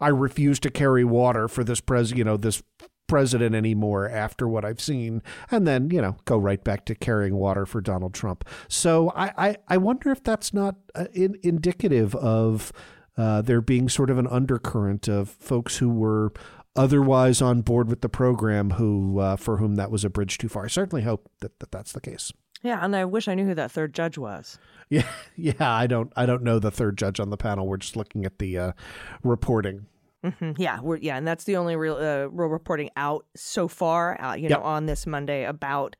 F: I refuse to carry water for this pres, you know, this president anymore after what I've seen, and then you know go right back to carrying water for Donald Trump. So I I, I wonder if that's not uh, in, indicative of uh, there being sort of an undercurrent of folks who were otherwise on board with the program who uh, for whom that was a bridge too far. I certainly hope that, that that's the case.
A: Yeah, and I wish I knew who that third judge was.
F: Yeah, yeah. I don't. I don't know the third judge on the panel. We're just looking at the uh, reporting.
A: Mm-hmm. Yeah, we're yeah, and that's the only real uh, real reporting out so far. Uh, you know, on this Monday about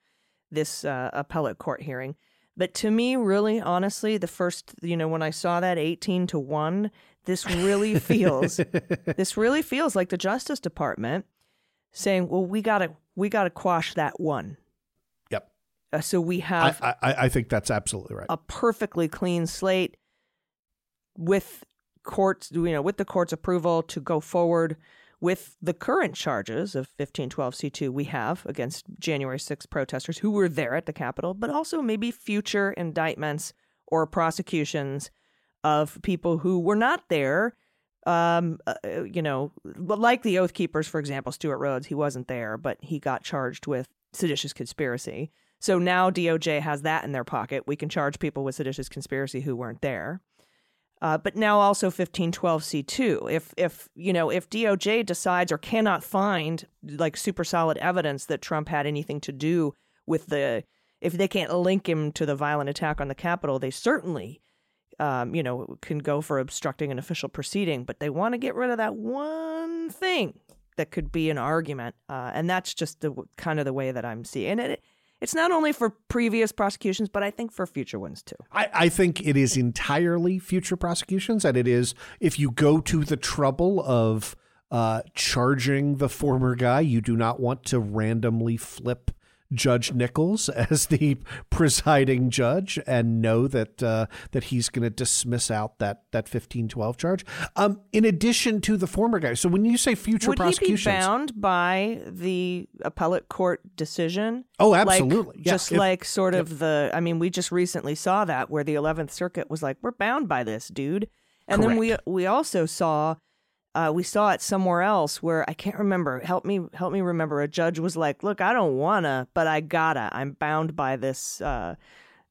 A: this uh, appellate court hearing. But to me, really, honestly, the first, you know, when I saw that eighteen to one, this really feels, this really feels like the Justice Department saying, "Well, we gotta, we gotta quash that one."
F: Yep.
A: Uh, so we
F: I,
A: have
F: I, I think that's absolutely right.
A: a perfectly clean slate with courts, you know, with the court's approval to go forward with the current charges of 1512C2 we have against January 6 protesters who were there at the Capitol, but also maybe future indictments or prosecutions of people who were not there. Um, uh, you know, like the Oath Keepers, for example, Stewart Rhodes, he wasn't there, but he got charged with seditious conspiracy. So now DOJ has that in their pocket. We can charge people with seditious conspiracy who weren't there. Uh, but now also 1512C2. If if you know if DOJ decides or cannot find like super solid evidence that Trump had anything to do with the if they can't link him to the violent attack on the Capitol, they certainly um, you know can go for obstructing an official proceeding. But they want to get rid of that one thing that could be an argument, uh, and that's just the kind of the way that I'm seeing it. It's not only for previous prosecutions, but I think for future ones too.
F: I, I think it is entirely future prosecutions, and it is if you go to the trouble of uh, charging the former guy, you do not want to randomly flip Judge Nichols as the presiding judge and know that uh, that he's going to dismiss out that that fifteen twelve charge. Um, in addition to the former guy, so when you say future
A: Would he be bound by the appellate court decision?
F: Oh,
A: Like,
F: absolutely. Yeah,
A: just
F: if-
A: like sort of the. I mean, we just recently saw that where the Eleventh Circuit was like, "We're bound by this, dude," and then we we also saw. Uh, we saw it somewhere else where I can't remember. Help me, help me remember. A judge was like, "Look, I don't wanna, but I gotta. I'm bound by this uh,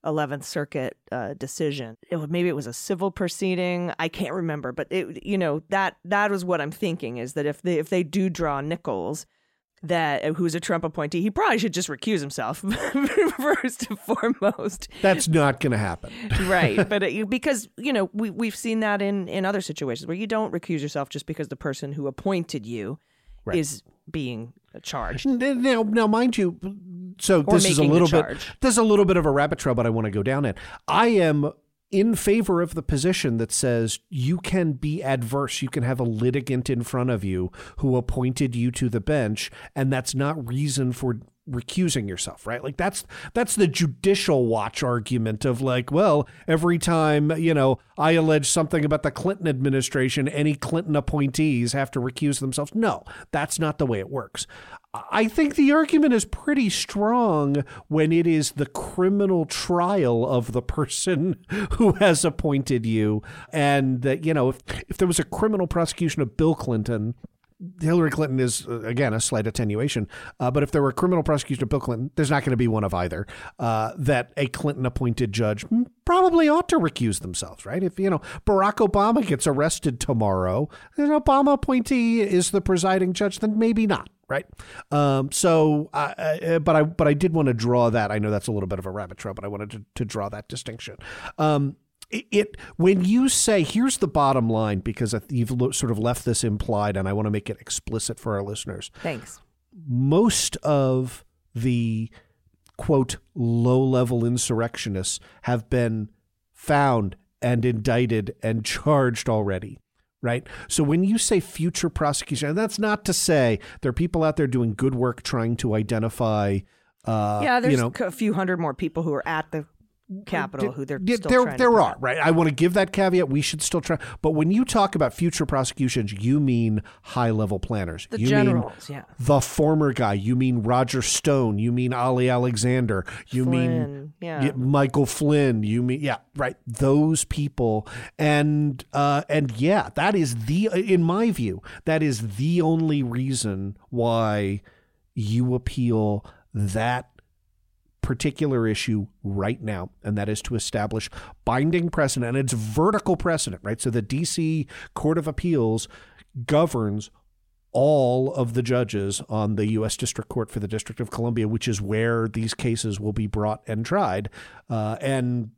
A: Eleventh Circuit uh, decision. It, maybe it was a civil proceeding. I can't remember, but it, you know, that that was what I'm thinking is that if they if they do draw Nichols, that uh, who's a Trump appointee, he probably should just recuse himself first and foremost.
F: that's not going to happen.
A: right but it, because you know we, we've seen that in in other situations where you don't recuse yourself just because the person who appointed you
F: Right.
A: is being charged
F: Now, now, mind you, so
A: Or
F: this is a little bit. is a little bit of a rabbit trail, but I want to go down it. I am in favor of the position that says you can be adverse. You can have a litigant in front of you who appointed you to the bench, and that's not reason for recusing yourself right like that's that's the judicial watch argument of like well every time you know i allege something about the clinton administration any clinton appointees have to recuse themselves no that's not the way it works I think the argument is pretty strong when it is the criminal trial of the person who has appointed you. And that, you know, if, if there was a criminal prosecution of Bill Clinton, Hillary Clinton is, uh, again, a slight attenuation. Uh, but if there were a criminal prosecution of Bill Clinton, there's not going to be one of either. Uh, that a Clinton appointed judge probably ought to recuse themselves, right? If, you know, Barack Obama gets arrested tomorrow, an Obama appointee is the presiding judge, then maybe not right? Um, so, uh, but I but I did want to draw that. I know that's a little bit of a rabbit trail, but I wanted to, to draw that distinction. Um, it, when you say here's the bottom line because you've sort of left this implied, and I want to make it explicit for our listeners.
A: thanks
F: Most of the quote low level insurrectionists have been found and indicted and charged already right? So when you say future prosecution, and that's not to say there are people out there doing good work trying to identify. Uh,
A: yeah there's
F: you know,
A: a few hundred more people who are at the capitol who they're still
F: there there are right. I want to give that caveat. We should still try, but when you talk about future prosecutions, you mean high level planners.
A: the
F: you
A: generals
F: mean
A: yeah
F: the former guy. You mean Roger Stone. You mean Ali Alexander. You mean
A: Flynn, yeah.
F: yeah, Michael Flynn. You mean yeah, right. Those people, and uh, and yeah, that is the in my view that is the only reason why you appeal that particular issue right now, and that is to establish binding precedent. And it's vertical precedent, right? So the DC Court of Appeals governs all of the judges on the U.S. District Court for the District of Columbia, which is where these cases will be brought and tried. Uh, and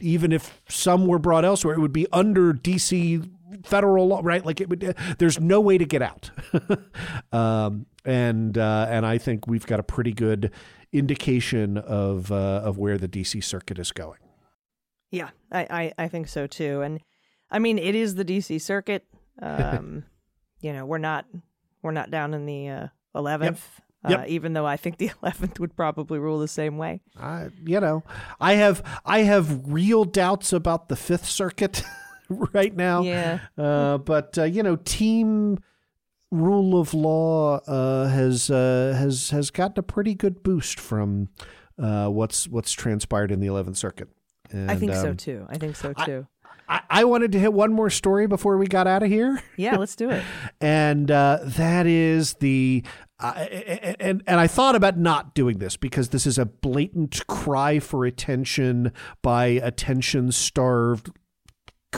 F: even if some were brought elsewhere, it would be under D.C. federal law, right? Like it would. There's no way to get out. um, and uh, and I think we've got a pretty good indication of uh, of where the D.C. Circuit is going.
A: Yeah, I, I, I think so too. And I mean, it is the D.C. Circuit. Um, you know, we're not we're not down in the uh, eleventh. Yep. Yep. Uh, even though I think the eleventh would probably rule the same way.
F: I, you know, I have I have real doubts about the Fifth Circuit right now.
A: Yeah.
F: Uh, but uh, you know, team rule of law uh, has uh, has has gotten a pretty good boost from uh, what's what's transpired in the Eleventh Circuit.
A: And, I think um, so too. I think so too.
F: I, I, wanted to hit one more story before we got out of here.
A: Yeah, let's do it.
F: and uh, that is the uh, and and I thought about not doing this because this is a blatant cry for attention by attention starved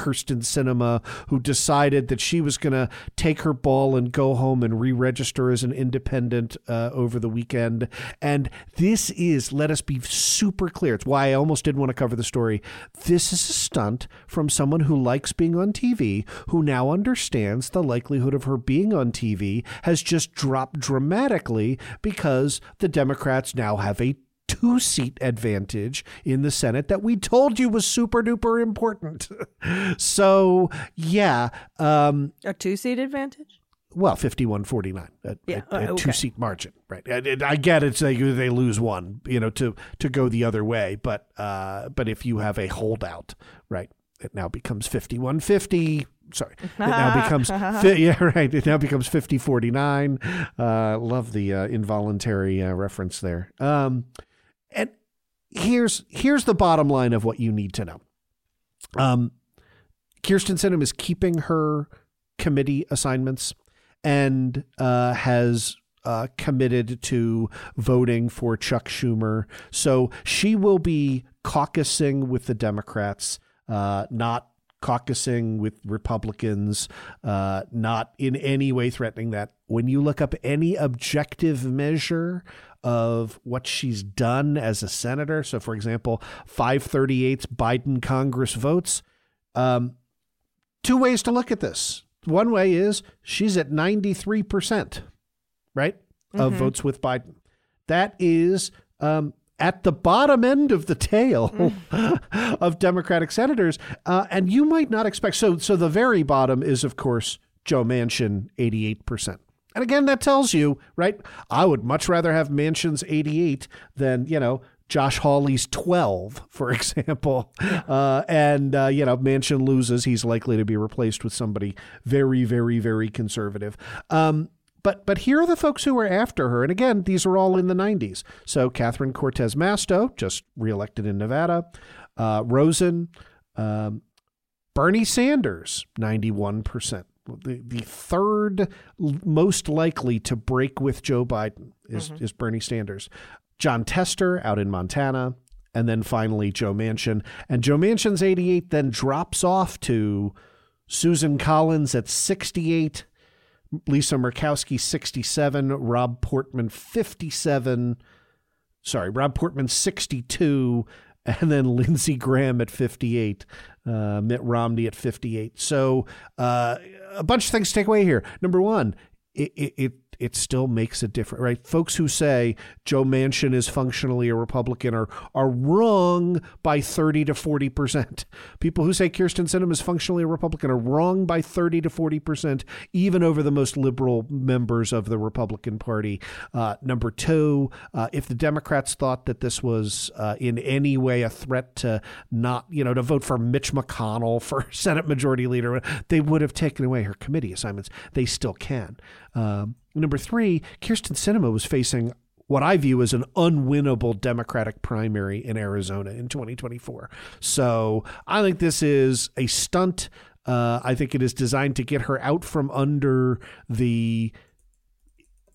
F: Kyrsten Sinema, who decided that she was going to take her ball and go home and re register as an independent uh, over the weekend. And this is, let us be super clear, it's why I almost didn't want to cover the story. This is a stunt from someone who likes being on TV, who now understands the likelihood of her being on TV has just dropped dramatically because the Democrats now have a two seat advantage in the Senate that we told you was super duper important. so, yeah. Um,
A: a two seat advantage?
F: Well, 51 49, a, yeah, a, a okay. two seat margin, right? I, I get it. They, they lose one, you know, to, to go the other way. But, uh, but if you have a holdout, right, it now becomes 51 50 sorry it now becomes yeah right it now becomes 50 49 uh, love the uh, involuntary uh, reference there um, and here's here's the bottom line of what you need to know. Um, Kyrsten Sinema is keeping her committee assignments and uh, has uh, committed to voting for Chuck Schumer. So she will be caucusing with the Democrats, uh, not caucusing with Republicans, uh, not in any way threatening that. When you look up any objective measure of what she's done as a senator. So, for example, 538 Biden Congress votes. Um, two ways to look at this. One way is she's at 93%, right, of mm-hmm. votes with Biden. That is um, at the bottom end of the tail mm. of Democratic senators. Uh, and you might not expect. So, so the very bottom is, of course, Joe Manchin, 88%. And again, that tells you, right? I would much rather have Manchin's 88 than, you know, Josh Hawley's 12, for example. Uh, and, uh, you know, Manchin loses, he's likely to be replaced with somebody very, very, very conservative. Um, but but here are the folks who are after her. And again, these are all in the 90s. So Catherine Cortez Masto, just reelected in Nevada. Uh, Rosen. Um, Bernie Sanders, 91% the, the third most likely to break with Joe Biden is, mm-hmm. is Bernie Sanders. Jon Tester out in Montana, and then finally Joe Manchin. And Joe Manchin's 88 then drops off to Susan Collins at 68, Lisa Murkowski 67, Rob Portman 57, sorry, Rob Portman 62, and then Lindsey Graham at 58, uh, Mitt Romney at 58. So uh, a bunch of things to take away here. Number one, it, it, it it still makes a difference, right? Folks who say Joe Manchin is functionally a Republican are are wrong by 30 to 40 percent. People who say Kyrsten Sinema is functionally a Republican are wrong by 30 to 40 percent, even over the most liberal members of the Republican Party. Uh, number two, uh, if the Democrats thought that this was uh, in any way a threat to not, you know, to vote for Mitch McConnell for Senate Majority Leader, they would have taken away her committee assignments. They still can. Um, number three, Kyrsten Sinema was facing what I view as an unwinnable Democratic primary in Arizona in 2024. So I think this is a stunt. Uh, I think it is designed to get her out from under the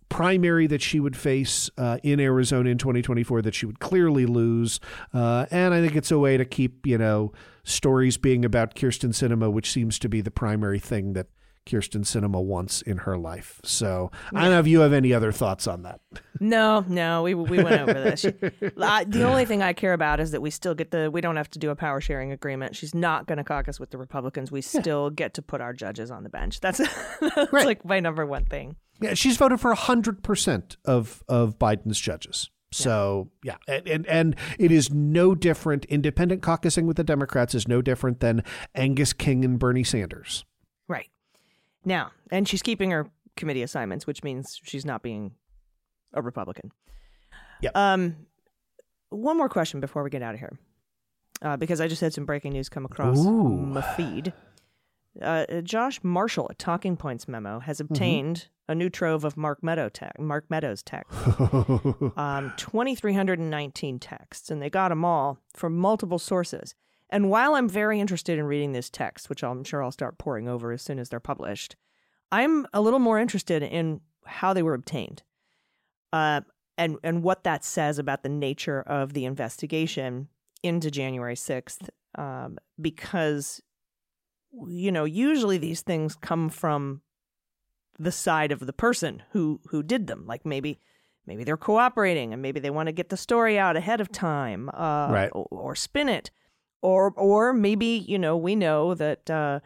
F: primary that she would face uh, in Arizona in 2024 that she would clearly lose. Uh, and I think it's a way to keep, you know, stories being about Kyrsten Sinema, which seems to be the primary thing that Kyrsten Sinema once in her life. So I don't know if you have any other thoughts on that.
A: No, no, we we went over this. She, I, the only thing I care about is that we still get the. We don't have to do a power sharing agreement. She's not going to caucus with the Republicans. We still get to put our judges on the bench. That's, that's
F: Right.
A: like my number one thing.
F: Yeah, she's voted for hundred percent of of Biden's judges. So yeah, And, and and it is no different. Independent caucusing with the Democrats is no different than Angus King and Bernie Sanders.
A: Now, and she's keeping her committee assignments, which means she's not being a Republican.
F: Yep.
A: Um, one more question before we get out of here, uh, because I just had some breaking news come across
F: Ooh.
A: my feed. Uh, Josh Marshall at Talking Points memo has obtained a new trove of Mark Meadow te- Mark Meadows text, um, 2,319 texts, and they got them all from multiple sources. And while I'm very interested in reading this text, which I'm sure I'll start pouring over as soon as they're published, I'm a little more interested in how they were obtained, uh, and and what that says about the nature of the investigation into January 6th, um, because you know usually these things come from the side of the person who who did them, like maybe maybe they're cooperating and maybe they want to get the story out ahead of time, uh,
F: Right.
A: or, or spin it, or or maybe you know we know that. Uh,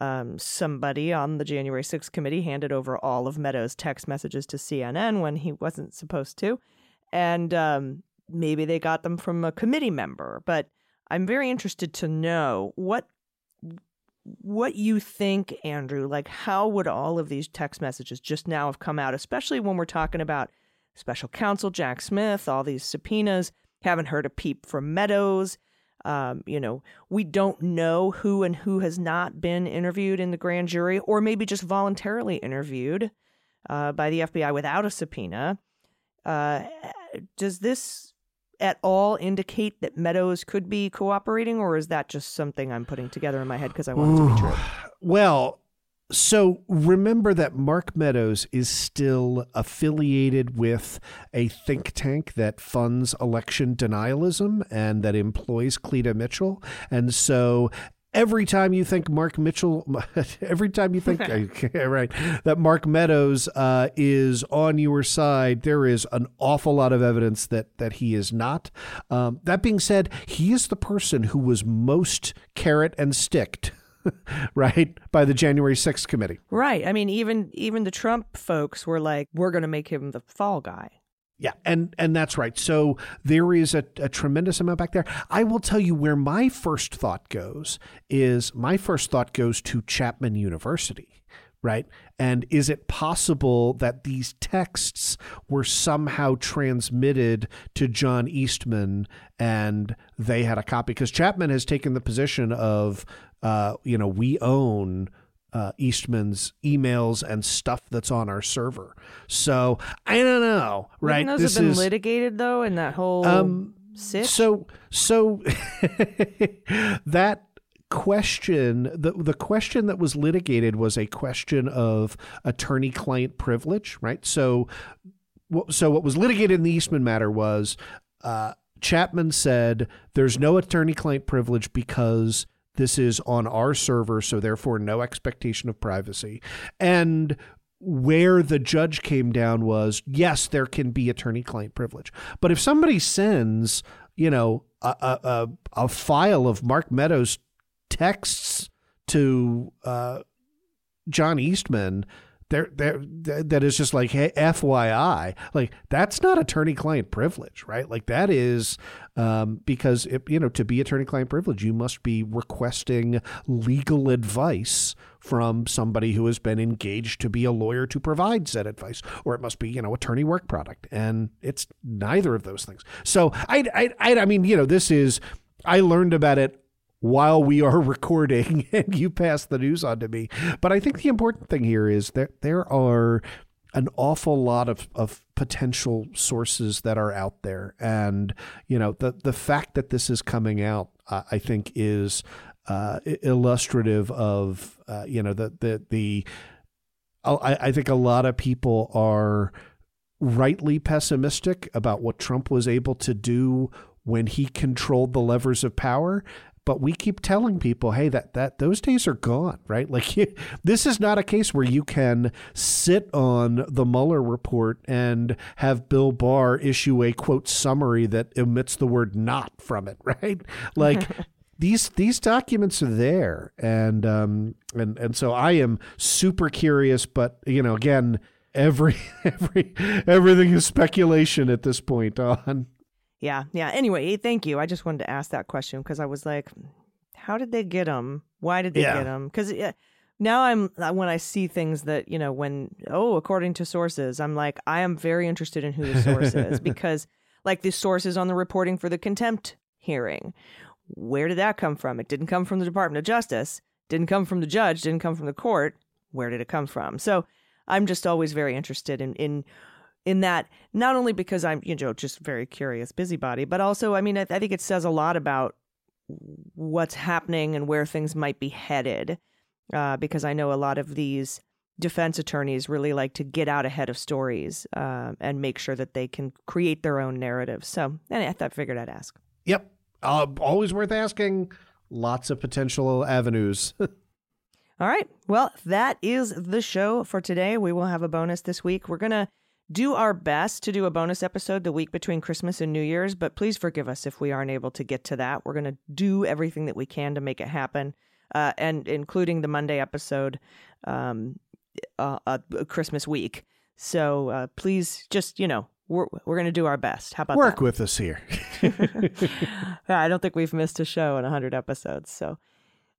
A: um, somebody on the January 6th committee handed over all of Meadows' text messages to CNN when he wasn't supposed to. And um, maybe they got them from a committee member. But I'm very interested to know what what you think, Andrew. Like, how would all of these text messages just now have come out, especially when we're talking about special counsel Jack Smith, all these subpoenas? Haven't heard a peep from Meadows. Um, you know, we don't know who and who has not been interviewed in the grand jury, or maybe just voluntarily interviewed uh, by the FBI without a subpoena. Uh, does this at all indicate that Meadows could be cooperating, or is that just something I'm putting together in my head because I want it to be true?
F: Well, so remember that Mark Meadows is still affiliated with a think tank that funds election denialism and that employs Cleta Mitchell. And so every time you think Mark Mitchell, every time you think, okay, right, that Mark Meadows uh, is on your side, there is an awful lot of evidence that, that he is not. Um, that being said, he is the person who was most carrot and sticked right by the January 6th committee.
A: Right. I mean, even even the Trump folks were like, "We're going to make him the fall guy."
F: Yeah, and and that's right. So there is a, a tremendous amount back there. I will tell you where my first thought goes is my first thought goes to Chapman University, right? And is it possible that these texts were somehow transmitted to John Eastman and they had a copy? Because Chapman has taken the position of, uh, you know, we own uh, Eastman's emails and stuff that's on our server. So I don't know, right?
A: Wouldn't those have been litigated though in that whole
F: Um,
A: sitch?
F: so so that question the the question that was litigated was a question of attorney client privilege, right? So what- so what was litigated in the Eastman matter was uh, Chapman said there's no attorney client privilege because this is on our server, so therefore no expectation of privacy. And where the judge came down was yes, there can be attorney client privilege. But if somebody sends, you know, a, a, a, file of Mark Meadows texts to uh, John Eastman, there, there, that is just like, hey, FYI, like that's not attorney-client privilege, right? Like that is um, because it, you know to be attorney-client privilege, you must be requesting legal advice from somebody who has been engaged to be a lawyer to provide said advice, or it must be you know attorney work product, and it's neither of those things. So I, I, I, I mean, you know, this is I learned about it while we are recording and you pass the news on to me. But I think the important thing here is that there are an awful lot of, of potential sources that are out there. And, you know, the, the fact that this is coming out, uh, I think is uh, illustrative of, uh, you know, the, the, the, I, I think a lot of people are rightly pessimistic about what Trump was able to do when he controlled the levers of power. But we keep telling people, hey, that that those days are gone, right? Like you, this is not a case where you can sit on the Mueller report and have Bill Barr issue a quote summary that omits the word "not" from it, right? Like. these these documents are there, and um, and and so I am super curious. But you know, again, every every everything is speculation at this point on
A: yeah, yeah. Anyway, thank you. I just wanted to ask that question because I was like, how did they get them? Why did they
F: Yeah.
A: get them? Because now I'm uh, when I see things that you know when oh according to sources, I'm like I am very interested in who the source is because like the sources on the reporting for the contempt hearing, where did that come from? It didn't come from the Department of Justice, didn't come from the judge, didn't come from the court. Where did it come from? So I'm just always very interested in in in that not only because I'm you know just very curious busybody, but also I mean I, I think it says a lot about what's happening and where things might be headed. Uh, because I know a lot of these defense attorneys really like to get out ahead of stories uh, and make sure that they can create their own narratives. So and I thought figured I'd ask.
F: Yep. Uh, always worth asking. Lots of potential avenues.
A: All right. Well, that is the show for today. We will have a bonus this week. We're going to do our best to do a bonus episode the week between Christmas and New Year's, but please forgive us if we aren't able to get to that. We're going to do everything that we can to make it happen, uh, and including the Monday episode, um, uh, uh, Christmas week. So uh, please just, you know, we're, we're going to do our best. How about
F: Work
A: that?
F: with us here.
A: I don't think we've missed a show in 100 episodes. So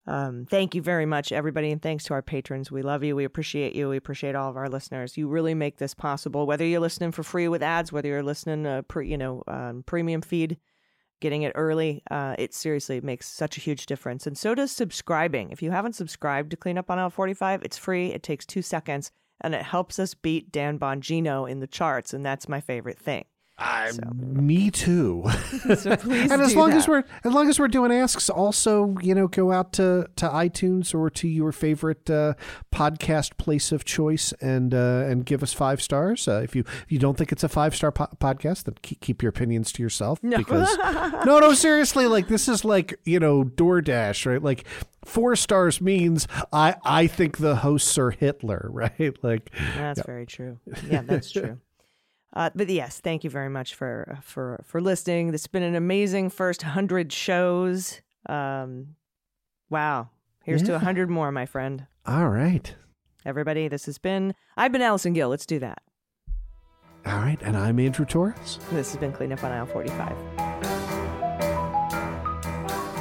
A: um, thank you very much, everybody. And thanks to our patrons. We love you. We appreciate you. We appreciate all of our listeners. You really make this possible, whether you're listening for free with ads, whether you're listening, uh, pre, you know, um, premium feed, getting it early. Uh, it seriously makes such a huge difference. And so does subscribing. If you haven't subscribed to Clean Up on Aisle 45, it's free. It takes two seconds and it helps us beat Dan Bongino in the charts. And that's my favorite thing.
F: I'm me too.
A: So please
F: and as long as we're as long as we're doing asks, also you know go out to to iTunes or to your favorite uh, podcast place of choice and uh, and give us five stars. Uh, if you if you don't think it's a five star po- podcast, then keep, keep your opinions to yourself.
A: No.
F: Because no, no, seriously, like this is like you know DoorDash, right? Like four stars means I I think the hosts are Hitler, right? Like
A: That's very true. Yeah, that's true. Uh, but yes, thank you very much for for for listening. This has been an amazing first hundred shows. Um, wow, here's to
F: Yeah.
A: a hundred more, my friend.
F: all right,
A: Everybody, this has been. I've been Allison Gill. Let's do that.
F: all right, and I'm Andrew Torrez.
A: This has been Clean Up on Aisle 45.